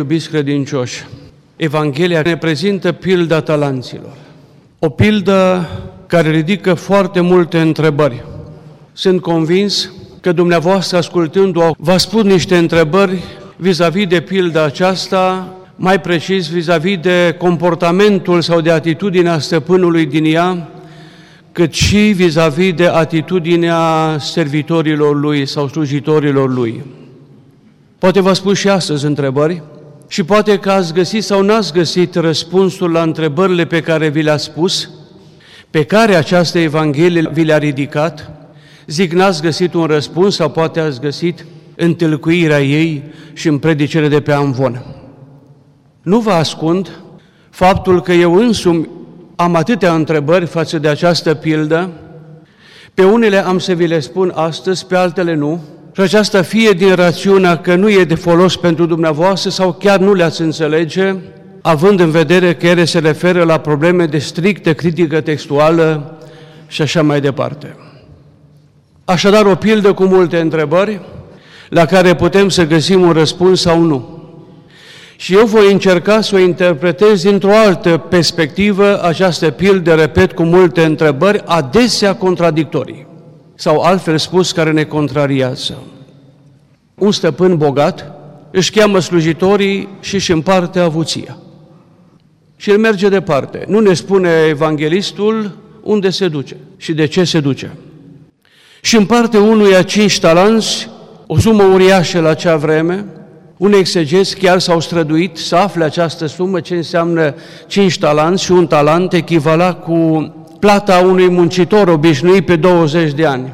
Iubiți credincioși, Evanghelia ne prezintă pilda talanților. O pildă care ridică foarte multe întrebări. Sunt convins că dumneavoastră, ascultându-o, v-a spus niște întrebări vis-a-vis de pilda aceasta, mai precis vis-a-vis de comportamentul sau de atitudinea stăpânului din ea, cât și vis-a-vis de atitudinea servitorilor lui sau slujitorilor lui. Poate v-a spus și astăzi întrebări, și poate că ați găsit sau n-ați găsit răspunsul la întrebările pe care vi le-a spus, pe care această Evanghelie vi le-a ridicat, zic n-ați găsit un răspuns sau poate ați găsit întâlcuirea ei și în predicere de pe Amvon. Nu vă ascund faptul că eu însumi am atâtea întrebări față de această pildă, pe unele am să vi le spun astăzi, pe altele nu, și aceasta fie din rațiunea că nu e de folos pentru dumneavoastră sau chiar nu le-ați înțelege, având în vedere că ele se referă la probleme de strictă critică textuală și așa mai departe. Așadar, o pildă cu multe întrebări, la care putem să găsim un răspuns sau nu. Și eu voi încerca să o interpretez dintr-o altă perspectivă această pildă, repet, cu multe întrebări, adesea contradictorii sau altfel spus, care ne contrariază. Un stăpân bogat își cheamă slujitorii și își împarte avuția. Și el merge departe. Nu ne spune evanghelistul unde se duce și de ce se duce. Și împarte unuia cinci talanți, o sumă uriașă la acea vreme, un exegeți chiar s-au străduit să afle această sumă, ce înseamnă cinci talanți și un talent echivala cu plata unui muncitor obișnuit pe 20 de ani.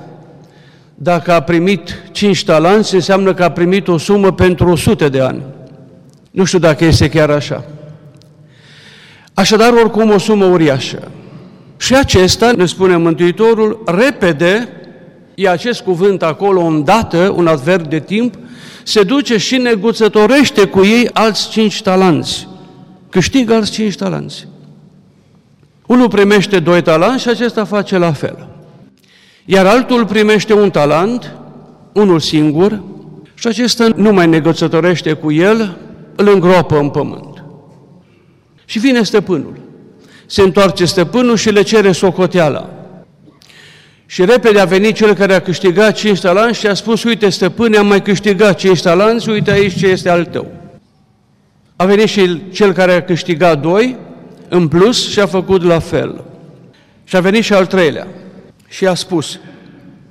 Dacă a primit 5 talanți, înseamnă că a primit o sumă pentru 100 de ani. Nu știu dacă este chiar așa. Așadar, oricum, o sumă uriașă. Și acesta, ne spune Mântuitorul, repede, e acest cuvânt acolo, îndată, un adverb de timp, se duce și neguțătorește cu ei alți cinci talanți. Câștigă alți cinci talanți. Unul primește doi talanți și acesta face la fel. Iar altul primește un talent, unul singur, și acesta nu mai negociatorește cu el, îl îngroapă în pământ. Și vine stăpânul. Se întoarce stăpânul și le cere socoteala. Și repede a venit cel care a câștigat cinci talanți și a spus, uite stăpâne, am mai câștigat cinci talanți, uite aici ce este al tău. A venit și cel care a câștigat doi în plus și a făcut la fel. Și a venit și al treilea și a spus,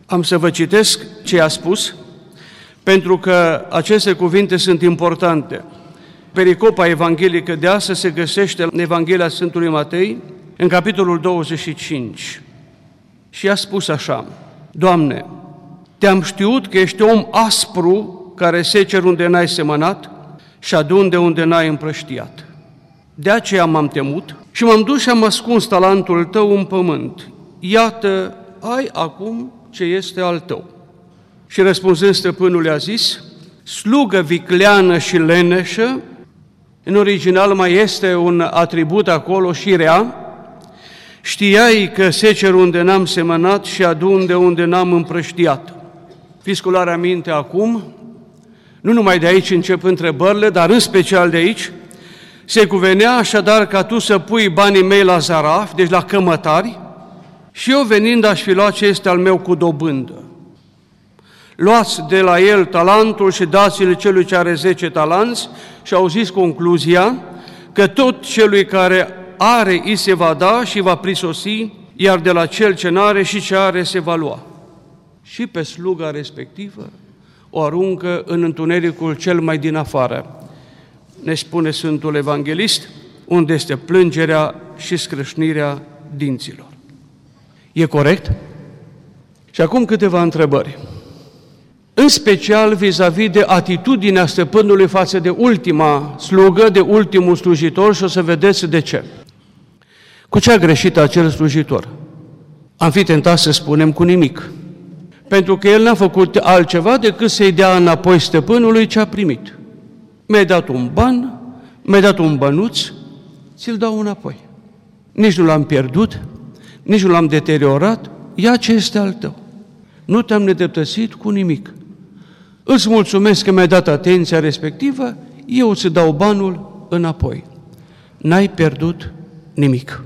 am să vă citesc ce a spus, pentru că aceste cuvinte sunt importante. Pericopa evanghelică de astăzi se găsește în Evanghelia Sfântului Matei, în capitolul 25. Și a spus așa, Doamne, te-am știut că ești om aspru care secer unde n-ai semănat și adun de unde n-ai împrăștiat. De aceea m-am temut și m-am dus și am ascuns talentul tău în pământ. Iată, ai acum ce este al tău. Și răspunzând stăpânul a zis, slugă vicleană și leneșă, în original mai este un atribut acolo și rea, știai că secer unde n-am semănat și adun de unde n-am împrăștiat. Fiți cu minte acum, nu numai de aici încep întrebările, dar în special de aici, se cuvenea așadar ca tu să pui banii mei la zaraf, deci la cămătari, și eu venind aș fi luat ce este al meu cu dobândă. Luați de la el talentul și dați-l celui ce are zece talanți și au zis concluzia că tot celui care are îi se va da și va prisosi, iar de la cel ce n-are și ce are se va lua. Și pe sluga respectivă o aruncă în întunericul cel mai din afară, ne spune Sfântul Evanghelist, unde este plângerea și scrâșnirea dinților. E corect? Și acum câteva întrebări. În special vis-a-vis de atitudinea stăpânului față de ultima slugă, de ultimul slujitor și o să vedeți de ce. Cu ce a greșit acel slujitor? Am fi tentat să spunem cu nimic. Pentru că el n-a făcut altceva decât să-i dea înapoi stăpânului ce a primit mi-ai dat un ban, mi-ai dat un bănuț, ți-l dau înapoi. Nici nu l-am pierdut, nici nu l-am deteriorat, ia ce este al tău. Nu te-am nedreptățit cu nimic. Îți mulțumesc că mi-ai dat atenția respectivă, eu îți dau banul înapoi. N-ai pierdut nimic.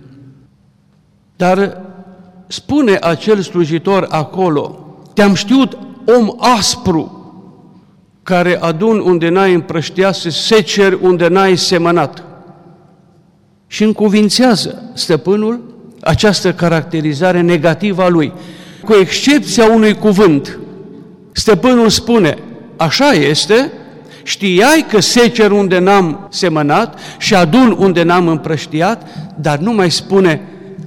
Dar spune acel slujitor acolo, te-am știut om aspru, care adun unde n-ai împrăștiat, se seceri unde n-ai semănat. Și încuvințează stăpânul această caracterizare negativă a lui. Cu excepția unui cuvânt, stăpânul spune, așa este, știai că secer unde n-am semănat și adun unde n-am împrăștiat, dar nu mai spune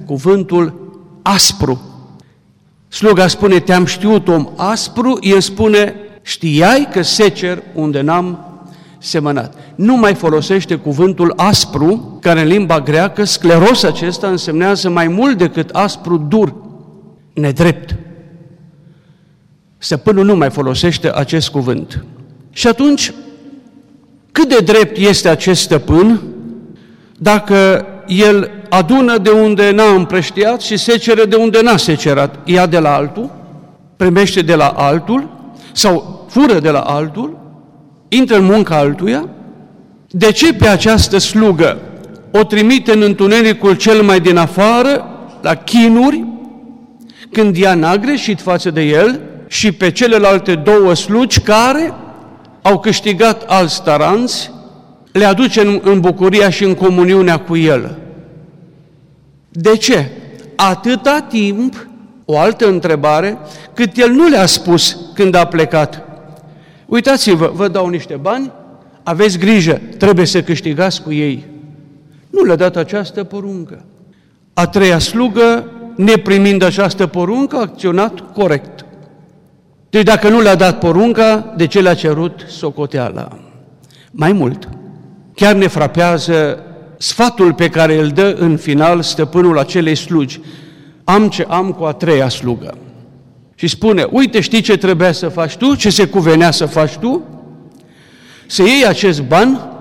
cuvântul aspru. Sluga spune, te-am știut om aspru, el spune, știai că secer unde n-am semănat. Nu mai folosește cuvântul aspru, care în limba greacă, scleros acesta însemnează mai mult decât aspru, dur, nedrept. Stăpânul nu mai folosește acest cuvânt. Și atunci, cât de drept este acest stăpân dacă el adună de unde n-a împrăștiat și secere de unde n-a secerat. Ia de la altul, primește de la altul sau fură de la altul, intră în munca altuia. De ce pe această slugă o trimite în întunericul cel mai din afară, la chinuri, când ea n-a greșit față de el și pe celelalte două slugi care au câștigat alți taranți, le aduce în, în bucuria și în comuniunea cu el. De ce? Atâta timp, o altă întrebare, cât el nu le-a spus când a plecat. Uitați-vă, vă dau niște bani, aveți grijă, trebuie să câștigați cu ei. Nu le-a dat această poruncă. A treia slugă, neprimind această poruncă, a acționat corect. Deci dacă nu le-a dat porunca, de ce le-a cerut socoteala? Mai mult, chiar ne frapează sfatul pe care îl dă în final stăpânul acelei slugi. Am ce am cu a treia slugă. Și spune, uite, știi ce trebuia să faci tu, ce se cuvenea să faci tu? Să iei acest ban,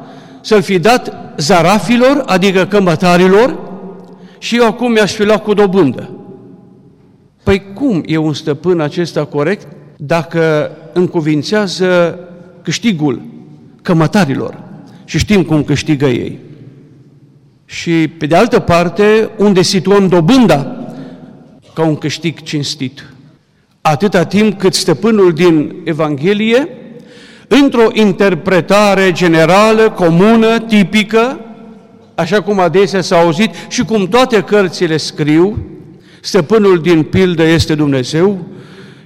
să-l fi dat zarafilor, adică cămătarilor, și eu acum mi-aș fi luat cu dobândă. Păi cum e un stăpân acesta corect dacă încuvințează câștigul cămătarilor? Și știm cum câștigă ei. Și, pe de altă parte, unde situăm dobânda ca un câștig cinstit. Atâta timp cât stăpânul din Evanghelie, într-o interpretare generală, comună, tipică, așa cum adesea s-a auzit și cum toate cărțile scriu, stăpânul din pildă este Dumnezeu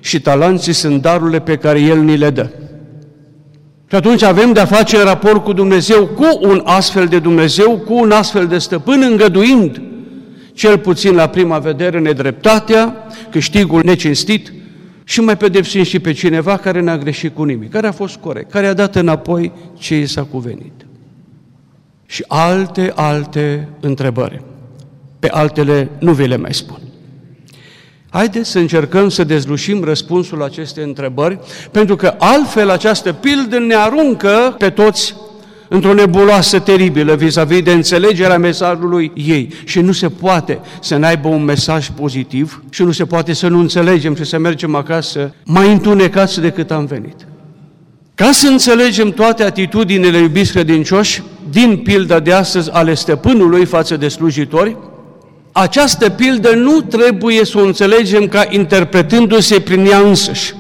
și talanții sunt darurile pe care El ni le dă. Și atunci avem de-a face în raport cu Dumnezeu, cu un astfel de Dumnezeu, cu un astfel de stăpân, îngăduind, cel puțin la prima vedere, nedreptatea, câștigul necinstit și mai pedepsind și pe cineva care n-a greșit cu nimic, care a fost corect, care a dat înapoi ce i s-a cuvenit. Și alte, alte întrebări. Pe altele nu vi le mai spun. Haideți să încercăm să dezlușim răspunsul la aceste întrebări, pentru că altfel această pildă ne aruncă pe toți într-o nebuloasă teribilă vis-a-vis de înțelegerea mesajului ei. Și nu se poate să n-aibă un mesaj pozitiv și nu se poate să nu înțelegem și să mergem acasă mai întunecați decât am venit. Ca să înțelegem toate atitudinile iubiți credincioși din pilda de astăzi ale stăpânului față de slujitori, această pildă nu trebuie să o înțelegem ca interpretându-se prin ea însăși.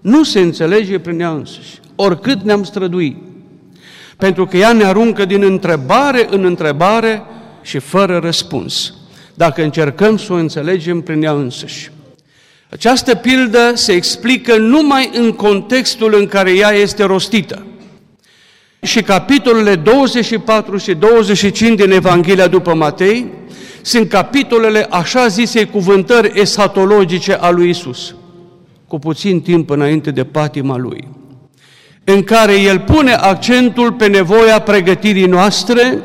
Nu se înțelege prin ea însăși, oricât ne-am străduit. Pentru că ea ne aruncă din întrebare în întrebare și fără răspuns, dacă încercăm să o înțelegem prin ea însăși. Această pildă se explică numai în contextul în care ea este rostită. Și capitolele 24 și 25 din Evanghelia după Matei sunt capitolele așa zisei cuvântări esatologice a lui Isus, cu puțin timp înainte de patima lui, în care el pune accentul pe nevoia pregătirii noastre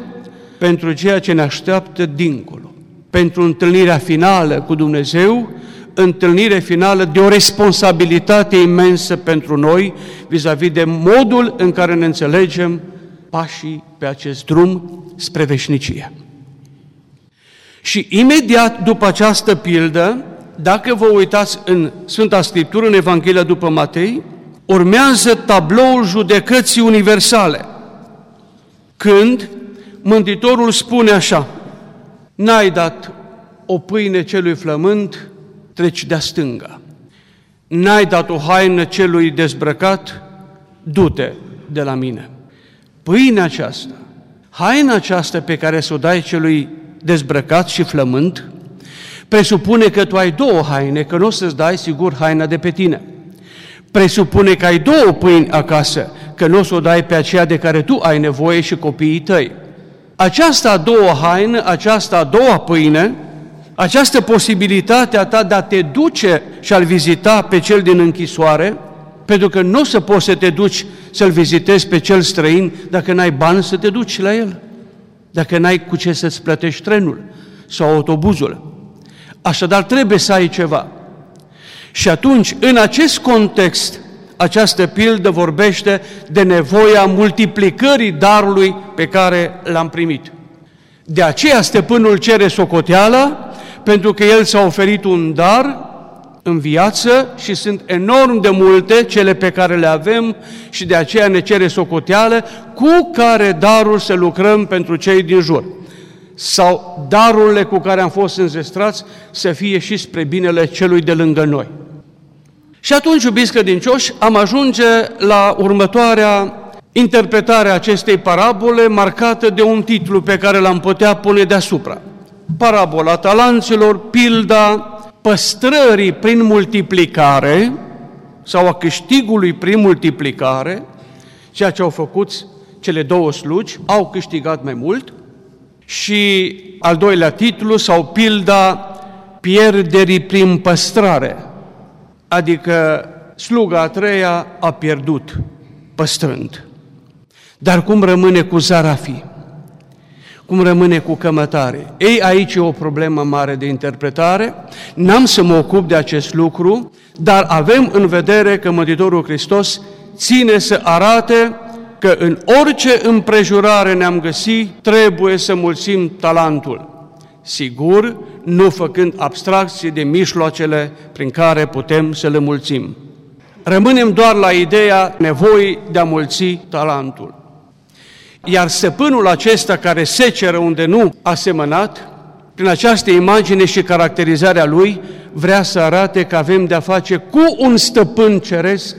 pentru ceea ce ne așteaptă dincolo, pentru întâlnirea finală cu Dumnezeu, întâlnire finală de o responsabilitate imensă pentru noi vis-a-vis de modul în care ne înțelegem pașii pe acest drum spre veșnicie. Și imediat după această pildă, dacă vă uitați în Sfânta Scriptură, în Evanghelia după Matei, urmează tabloul judecății universale. când Mântuitorul spune așa, n-ai dat o pâine celui flământ, treci de-a stânga. N-ai dat o haină celui dezbrăcat, du-te de la mine. Pâinea aceasta, haina aceasta pe care să o dai celui dezbrăcat și flământ, presupune că tu ai două haine, că nu o să-ți dai sigur haina de pe tine. Presupune că ai două pâini acasă, că nu o să o dai pe aceea de care tu ai nevoie și copiii tăi. Aceasta a doua haină, aceasta a doua pâine, această posibilitate a ta de a te duce și a-l vizita pe cel din închisoare, pentru că nu o să poți să te duci să-l vizitezi pe cel străin dacă n-ai bani să te duci la el, dacă n-ai cu ce să-ți plătești trenul sau autobuzul. Așadar, trebuie să ai ceva. Și atunci, în acest context, această pildă vorbește de nevoia multiplicării darului pe care l-am primit. De aceea stăpânul cere socoteala, pentru că el s-a oferit un dar în viață și sunt enorm de multe cele pe care le avem și de aceea ne cere socoteală cu care darul să lucrăm pentru cei din jur. Sau darurile cu care am fost înzestrați să fie și spre binele celui de lângă noi. Și atunci, iubiți credincioși, am ajunge la următoarea interpretare a acestei parabole marcată de un titlu pe care l-am putea pune deasupra. Parabola talanților, pilda păstrării prin multiplicare sau a câștigului prin multiplicare, ceea ce au făcut cele două slugi, au câștigat mai mult, și al doilea titlu sau pilda pierderii prin păstrare, adică sluga a treia a pierdut păstrând. Dar cum rămâne cu zarafii? Cum rămâne cu cămătare? Ei, aici e o problemă mare de interpretare, n-am să mă ocup de acest lucru, dar avem în vedere că Mântuitorul Hristos ține să arate că în orice împrejurare ne-am găsit, trebuie să mulțim talentul. Sigur, nu făcând abstracție de mijloacele prin care putem să le mulțim. Rămânem doar la ideea nevoii de a mulți talentul. Iar stăpânul acesta care seceră unde nu a semănat, prin această imagine și caracterizarea lui, vrea să arate că avem de-a face cu un stăpân ceresc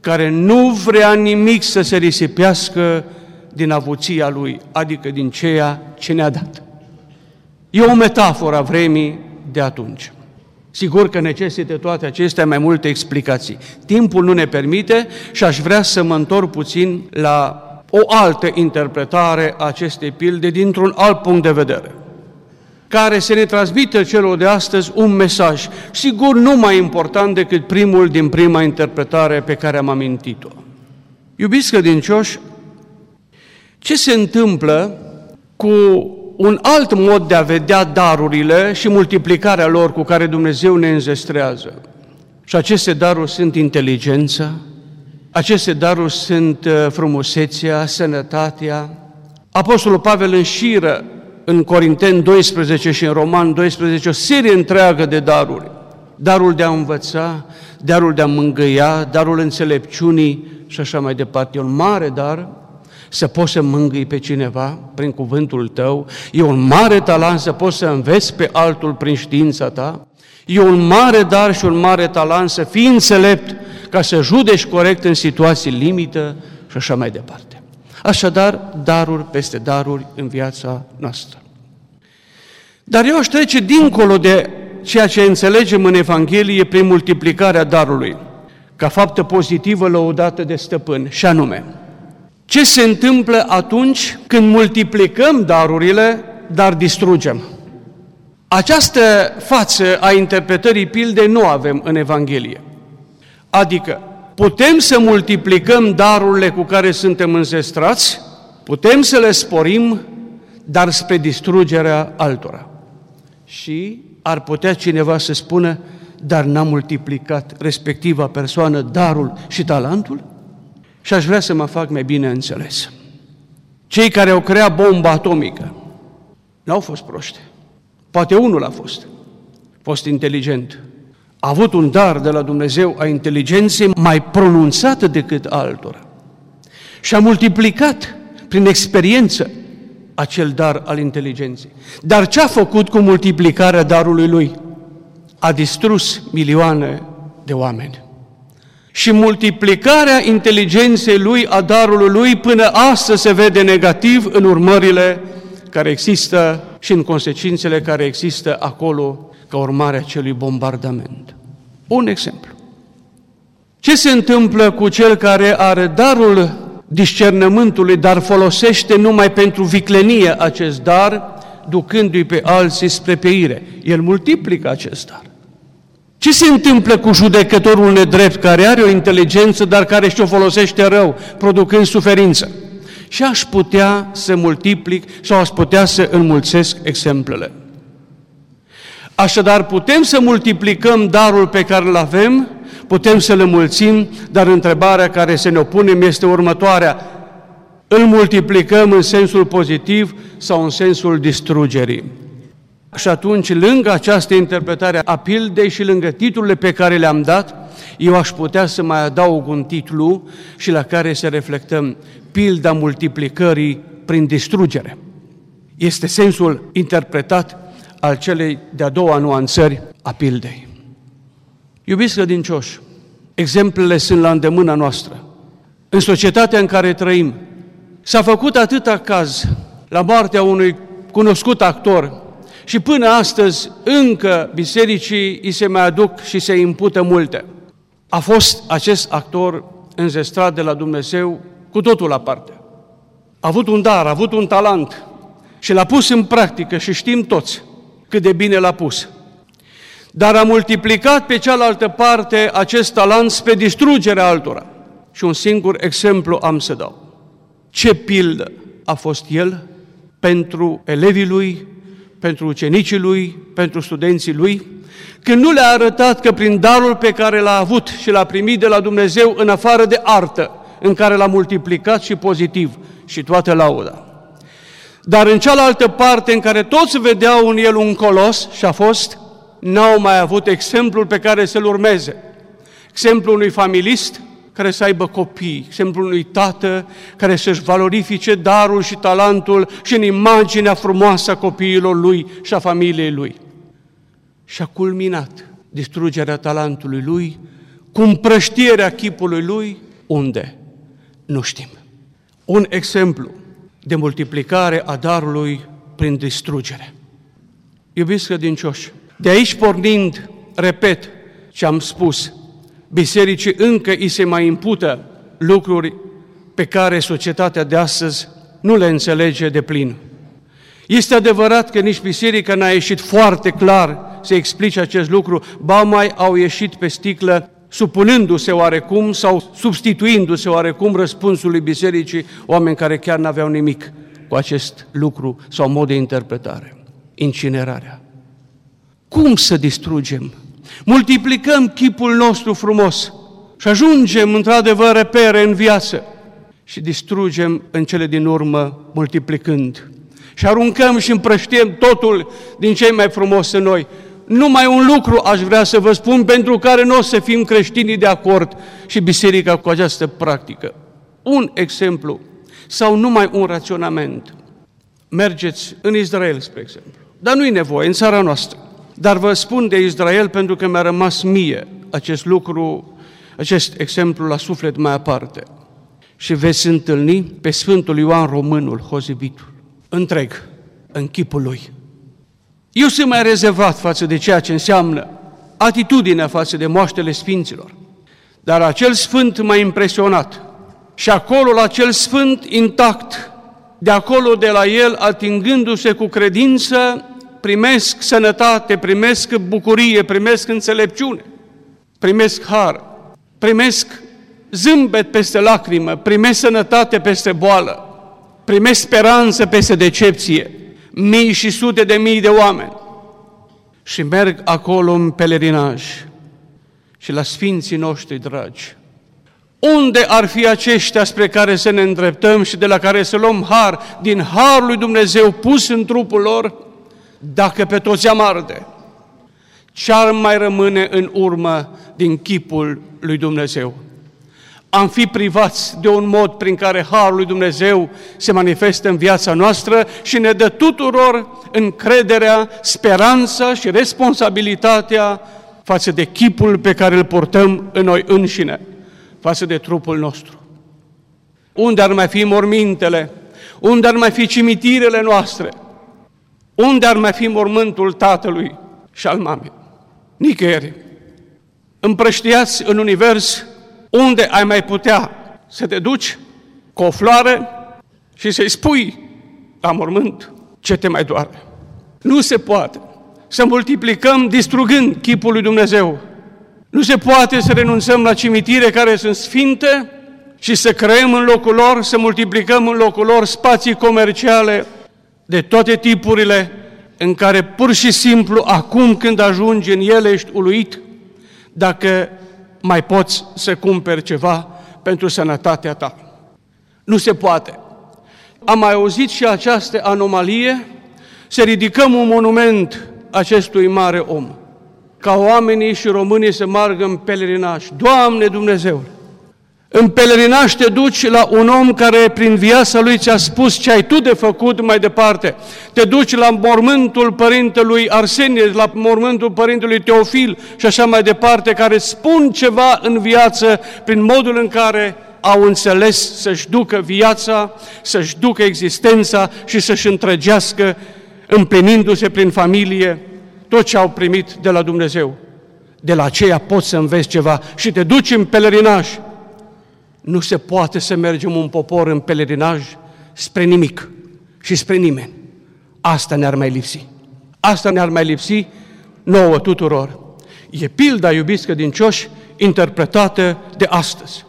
care nu vrea nimic să se risipească din avuția lui, adică din ceea ce ne-a dat. E o metaforă a vremii de atunci. Sigur că necesită toate acestea mai multe explicații. Timpul nu ne permite și aș vrea să mă întorc puțin la o altă interpretare a acestei pilde dintr-un alt punct de vedere, care să ne transmită celor de astăzi un mesaj, sigur nu mai important decât primul din prima interpretare pe care am amintit-o. Iubiți credincioși, ce se întâmplă cu un alt mod de a vedea darurile și multiplicarea lor cu care Dumnezeu ne înzestrează? Și aceste daruri sunt inteligența, aceste daruri sunt uh, frumusețea, sănătatea. Apostolul Pavel înșiră în Corinteni 12 și în Roman 12 o serie întreagă de daruri. Darul de a învăța, darul de a mângâia, darul înțelepciunii și așa mai departe. E un mare dar să poți să mângâi pe cineva prin cuvântul tău. E un mare talent să poți să înveți pe altul prin știința ta. E un mare dar și un mare talent să fii înțelept ca să judeci corect în situații limită și așa mai departe. Așadar, daruri peste daruri în viața noastră. Dar eu aș trece dincolo de ceea ce înțelegem în Evanghelie prin multiplicarea darului, ca faptă pozitivă lăudată de stăpân, și anume, ce se întâmplă atunci când multiplicăm darurile, dar distrugem? Această față a interpretării pildei nu avem în Evanghelie. Adică, putem să multiplicăm darurile cu care suntem înzestrați, putem să le sporim, dar spre distrugerea altora. Și ar putea cineva să spună, dar n-a multiplicat respectiva persoană darul și talentul? Și aș vrea să mă fac mai bine înțeles. Cei care au creat bomba atomică n-au fost proști. Poate unul a fost. A fost inteligent a avut un dar de la Dumnezeu a inteligenței mai pronunțată decât altora. Și a multiplicat prin experiență, acel dar al inteligenței. Dar ce a făcut cu multiplicarea darului lui? A distrus milioane de oameni. Și multiplicarea inteligenței lui, a darului lui, până astăzi se vede negativ în urmările care există și în consecințele care există acolo ca urmare a acelui bombardament. Un exemplu. Ce se întâmplă cu cel care are darul discernământului, dar folosește numai pentru viclenie acest dar, ducându-i pe alții spre peire? El multiplică acest dar. Ce se întâmplă cu judecătorul nedrept care are o inteligență, dar care și-o folosește rău, producând suferință? Și aș putea să multiplic sau aș putea să înmulțesc exemplele. Așadar, putem să multiplicăm darul pe care îl avem, putem să-l înmulțim, dar întrebarea care se ne opunem este următoarea. Îl multiplicăm în sensul pozitiv sau în sensul distrugerii? Și atunci, lângă această interpretare a pildei și lângă titlurile pe care le-am dat, eu aș putea să mai adaug un titlu și la care să reflectăm pilda multiplicării prin distrugere. Este sensul interpretat al celei de-a doua nuanțări a pildei. Iubiți credincioși, exemplele sunt la îndemâna noastră. În societatea în care trăim, s-a făcut atâta caz la moartea unui cunoscut actor și până astăzi încă bisericii îi se mai aduc și se impută multe. A fost acest actor înzestrat de la Dumnezeu cu totul aparte. A avut un dar, a avut un talent și l-a pus în practică și știm toți cât de bine l-a pus. Dar a multiplicat pe cealaltă parte acest talent spre distrugerea altora. Și un singur exemplu am să dau. Ce pildă a fost el pentru elevii lui, pentru ucenicii lui, pentru studenții lui, când nu le-a arătat că prin darul pe care l-a avut și l-a primit de la Dumnezeu în afară de artă, în care l-a multiplicat și pozitiv și toată lauda. Dar în cealaltă parte în care toți vedeau în el un colos și a fost, n-au mai avut exemplul pe care să-l urmeze. Exemplul unui familist care să aibă copii, exemplul unui tată care să-și valorifice darul și talentul și în imaginea frumoasă a copiilor lui și a familiei lui. Și a culminat distrugerea talentului lui cu împrăștierea chipului lui, unde? Nu știm. Un exemplu de multiplicare a darului prin distrugere. Iubiți credincioși, de aici pornind, repet ce am spus, bisericii încă îi se mai impută lucruri pe care societatea de astăzi nu le înțelege de plin. Este adevărat că nici biserica n-a ieșit foarte clar să explice acest lucru, ba mai au ieșit pe sticlă supunându-se oarecum sau substituindu-se oarecum răspunsului bisericii oameni care chiar n-aveau nimic cu acest lucru sau mod de interpretare. Incinerarea. Cum să distrugem? Multiplicăm chipul nostru frumos și ajungem într-adevăr repere în viață și distrugem în cele din urmă multiplicând. Și aruncăm și împrăștiem totul din cei mai frumos în noi numai un lucru aș vrea să vă spun pentru care nu o să fim creștinii de acord și biserica cu această practică. Un exemplu sau numai un raționament. Mergeți în Israel, spre exemplu. Dar nu-i nevoie, în țara noastră. Dar vă spun de Israel pentru că mi-a rămas mie acest lucru, acest exemplu la suflet mai aparte. Și veți întâlni pe Sfântul Ioan Românul, Hozibitul, întreg, în chipul lui eu sunt mai rezervat față de ceea ce înseamnă atitudinea față de moaștele Sfinților. Dar acel Sfânt m-a impresionat. Și acolo, la acel Sfânt intact, de acolo, de la el, atingându-se cu credință, primesc sănătate, primesc bucurie, primesc înțelepciune, primesc har, primesc zâmbet peste lacrimă, primesc sănătate peste boală, primesc speranță peste decepție, mii și sute de mii de oameni și merg acolo în pelerinaj și la sfinții noștri dragi. Unde ar fi aceștia spre care să ne îndreptăm și de la care să luăm har din harul lui Dumnezeu pus în trupul lor, dacă pe toți am arde? Ce ar mai rămâne în urmă din chipul lui Dumnezeu? am fi privați de un mod prin care Harul lui Dumnezeu se manifestă în viața noastră și ne dă tuturor încrederea, speranța și responsabilitatea față de chipul pe care îl portăm în noi înșine, față de trupul nostru. Unde ar mai fi mormintele? Unde ar mai fi cimitirele noastre? Unde ar mai fi mormântul tatălui și al mamei? Nicăieri. Împrăștiați în univers unde ai mai putea să te duci cu o floare și să-i spui la mormânt ce te mai doare. Nu se poate să multiplicăm distrugând chipul lui Dumnezeu. Nu se poate să renunțăm la cimitire care sunt sfinte și să creăm în locul lor, să multiplicăm în locul lor spații comerciale de toate tipurile în care pur și simplu acum când ajungi în ele ești uluit dacă mai poți să cumperi ceva pentru sănătatea ta. Nu se poate. Am mai auzit și această anomalie, să ridicăm un monument acestui mare om, ca oamenii și românii să margă în pelerinaj. Doamne Dumnezeu! În pelerinaj te duci la un om care prin viața lui ți-a spus ce ai tu de făcut mai departe. Te duci la mormântul părintelui Arsenie, la mormântul părintelui Teofil și așa mai departe, care spun ceva în viață prin modul în care au înțeles să-și ducă viața, să-și ducă existența și să-și întregească, împlinindu-se prin familie, tot ce au primit de la Dumnezeu. De la aceea poți să înveți ceva și te duci în pelerinaj nu se poate să mergem un popor în pelerinaj spre nimic și spre nimeni. Asta ne-ar mai lipsi. Asta ne-ar mai lipsi nouă tuturor. E pilda, iubiți credincioși, interpretată de astăzi.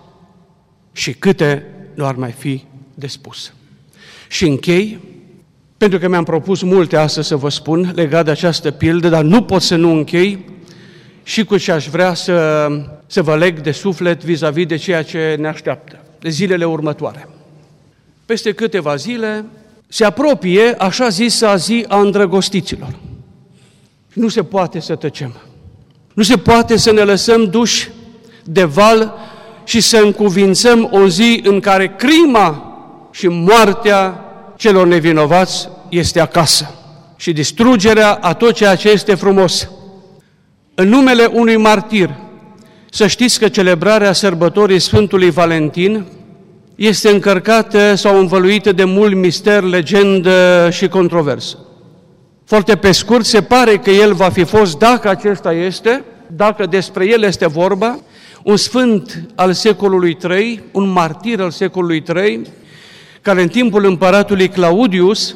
Și câte nu ar mai fi de spus. Și închei, pentru că mi-am propus multe astăzi să vă spun legat de această pildă, dar nu pot să nu închei și cu ce aș vrea să, să vă leg de suflet vis-a-vis de ceea ce ne așteaptă, de zilele următoare. Peste câteva zile se apropie așa zisa zi a îndrăgostiților. Nu se poate să tăcem. Nu se poate să ne lăsăm duși de val și să încuvințăm o zi în care crima și moartea celor nevinovați este acasă și distrugerea a tot ceea ce este frumos în numele unui martir. Să știți că celebrarea sărbătorii Sfântului Valentin este încărcată sau învăluită de mult mister, legendă și controversă. Foarte pe scurt, se pare că el va fi fost, dacă acesta este, dacă despre el este vorba, un sfânt al secolului III, un martir al secolului III, care în timpul împăratului Claudius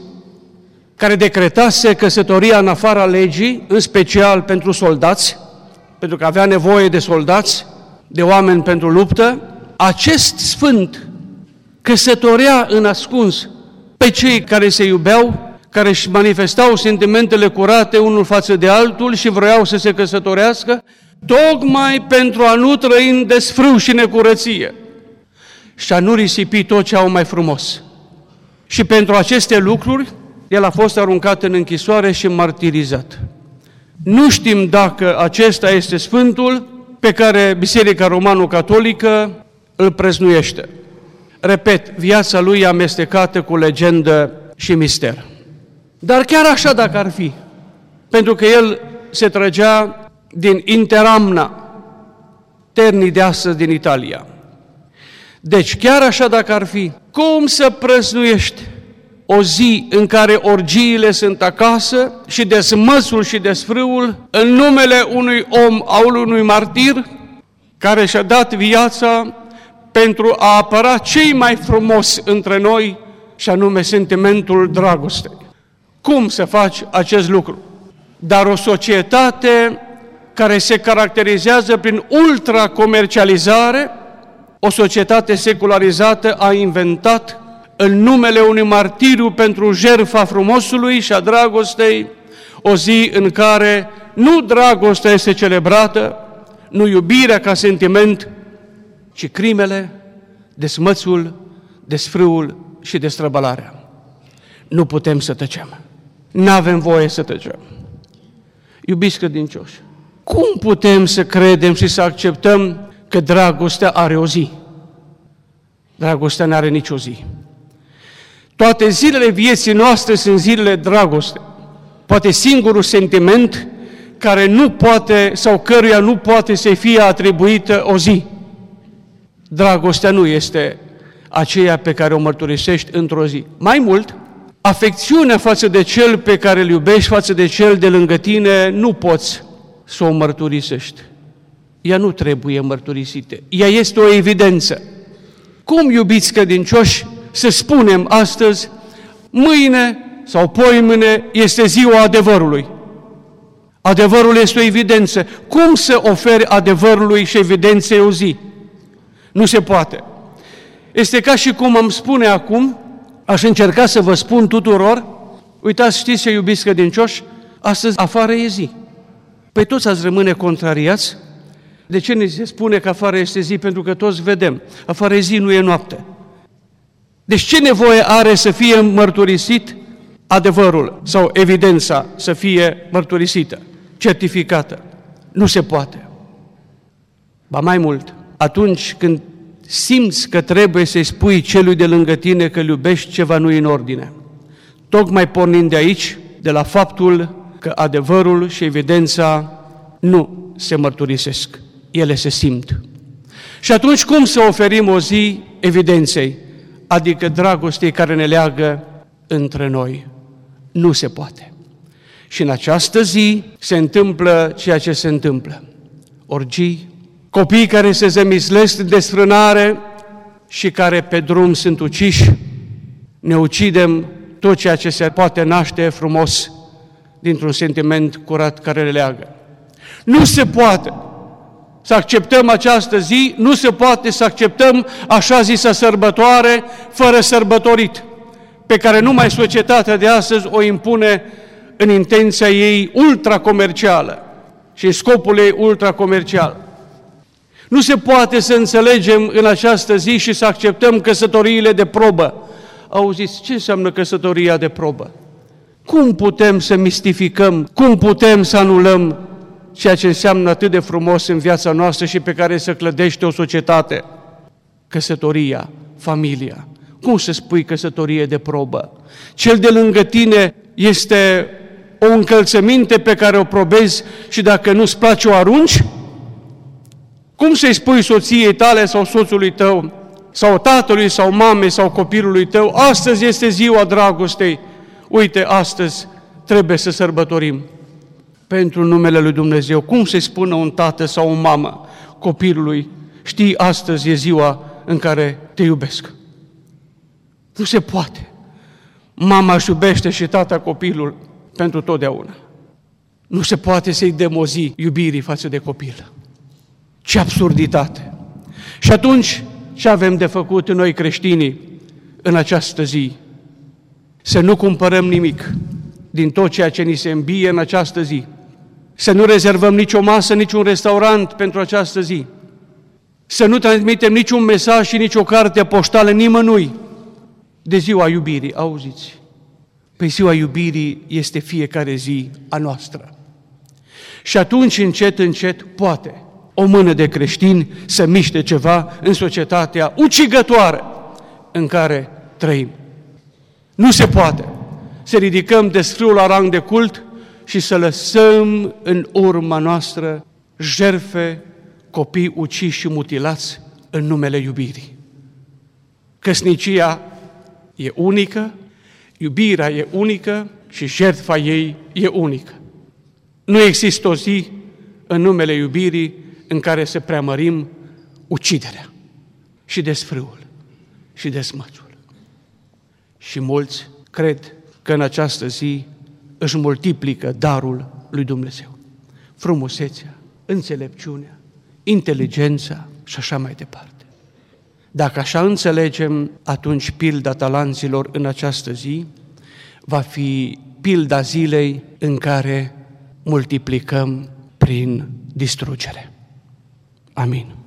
care decretase căsătoria în afara legii, în special pentru soldați, pentru că avea nevoie de soldați, de oameni pentru luptă, acest sfânt căsătorea în ascuns pe cei care se iubeau, care își manifestau sentimentele curate unul față de altul și vreau să se căsătorească, tocmai pentru a nu trăi în desfrâu și necurăție și a nu risipi tot ce au mai frumos. Și pentru aceste lucruri, el a fost aruncat în închisoare și martirizat. Nu știm dacă acesta este Sfântul pe care Biserica Romano-Catolică îl preznuiește. Repet, viața lui e amestecată cu legendă și mister. Dar chiar așa dacă ar fi, pentru că el se trăgea din Interamna, ternii de astăzi din Italia. Deci chiar așa dacă ar fi, cum să prăznuiești o zi în care orgiile sunt acasă și desmăsul și desfrâul în numele unui om, al unui martir, care și-a dat viața pentru a apăra cei mai frumos între noi, și anume sentimentul dragostei. Cum să faci acest lucru? Dar o societate care se caracterizează prin ultracomercializare, o societate secularizată a inventat în numele unui martiriu pentru jertfa frumosului și a dragostei, o zi în care nu dragostea este celebrată, nu iubirea ca sentiment, ci crimele, desmățul, desfrâul și destrăbălarea. Nu putem să tăcem. Nu avem voie să tăcem. Iubiți credincioși, cum putem să credem și să acceptăm că dragostea are o zi? Dragostea nu are nicio zi. Toate zilele vieții noastre sunt zilele dragoste. Poate singurul sentiment care nu poate sau căruia nu poate să fie atribuită o zi. Dragostea nu este aceea pe care o mărturisești într-o zi. Mai mult, afecțiunea față de cel pe care îl iubești, față de cel de lângă tine, nu poți să o mărturisești. Ea nu trebuie mărturisită. Ea este o evidență. Cum, iubiți credincioși, să spunem astăzi, mâine sau poimâine este ziua adevărului. Adevărul este o evidență. Cum să oferi adevărului și evidenței o zi? Nu se poate. Este ca și cum am spune acum, aș încerca să vă spun tuturor, uitați, știți ce iubiți credincioși, astăzi afară e zi. Păi toți ați rămâne contrariați? De ce ne se spune că afară este zi? Pentru că toți vedem. Afară e zi, nu e noapte. Deci ce nevoie are să fie mărturisit adevărul sau evidența să fie mărturisită, certificată? Nu se poate. Ba mai mult, atunci când simți că trebuie să-i spui celui de lângă tine că îl iubești, ceva nu în ordine. Tocmai pornind de aici, de la faptul că adevărul și evidența nu se mărturisesc, ele se simt. Și atunci cum să oferim o zi evidenței, adică dragostei care ne leagă între noi? Nu se poate. Și în această zi se întâmplă ceea ce se întâmplă. Orgii, copii care se zemislesc de sfrânare și care pe drum sunt uciși, ne ucidem tot ceea ce se poate naște frumos dintr-un sentiment curat care le leagă. Nu se poate să acceptăm această zi, nu se poate să acceptăm așa zisă sărbătoare fără sărbătorit, pe care numai societatea de astăzi o impune în intenția ei ultracomercială și în scopul ei ultracomercial. Nu se poate să înțelegem în această zi și să acceptăm căsătoriile de probă. Auziți, ce înseamnă căsătoria de probă? Cum putem să mistificăm, cum putem să anulăm ceea ce înseamnă atât de frumos în viața noastră și pe care să clădește o societate? Căsătoria, familia. Cum să spui căsătorie de probă? Cel de lângă tine este o încălțăminte pe care o probezi și dacă nu-ți place o arunci? Cum să-i spui soției tale sau soțului tău, sau tatălui, sau mamei, sau copilului tău, astăzi este ziua dragostei, uite, astăzi trebuie să sărbătorim pentru numele Lui Dumnezeu. Cum să-i spună un tată sau o mamă copilului, știi, astăzi e ziua în care te iubesc. Nu se poate. Mama își iubește și tata copilul pentru totdeauna. Nu se poate să-i demozi iubirii față de copil. Ce absurditate! Și atunci, ce avem de făcut noi creștinii în această zi? Să nu cumpărăm nimic din tot ceea ce ni se îmbie în această zi. Să nu rezervăm nicio masă, niciun restaurant pentru această zi. Să nu transmitem niciun mesaj și nicio carte poștală nimănui de ziua iubirii. Auziți? Păi ziua iubirii este fiecare zi a noastră. Și atunci, încet, încet, poate, o mână de creștini să miște ceva în societatea ucigătoare în care trăim. Nu se poate să ridicăm desfriul la rang de cult și să lăsăm în urma noastră jerfe, copii uciși și mutilați în numele iubirii. Căsnicia e unică, iubirea e unică și jertfa ei e unică. Nu există o zi în numele iubirii în care să preamărim uciderea și desfrâul și desmățul. Și mulți cred că în această zi își multiplică darul lui Dumnezeu. Frumusețea, înțelepciunea, inteligența și așa mai departe. Dacă așa înțelegem, atunci pilda talanților în această zi va fi pilda zilei în care multiplicăm prin distrugere. Amém.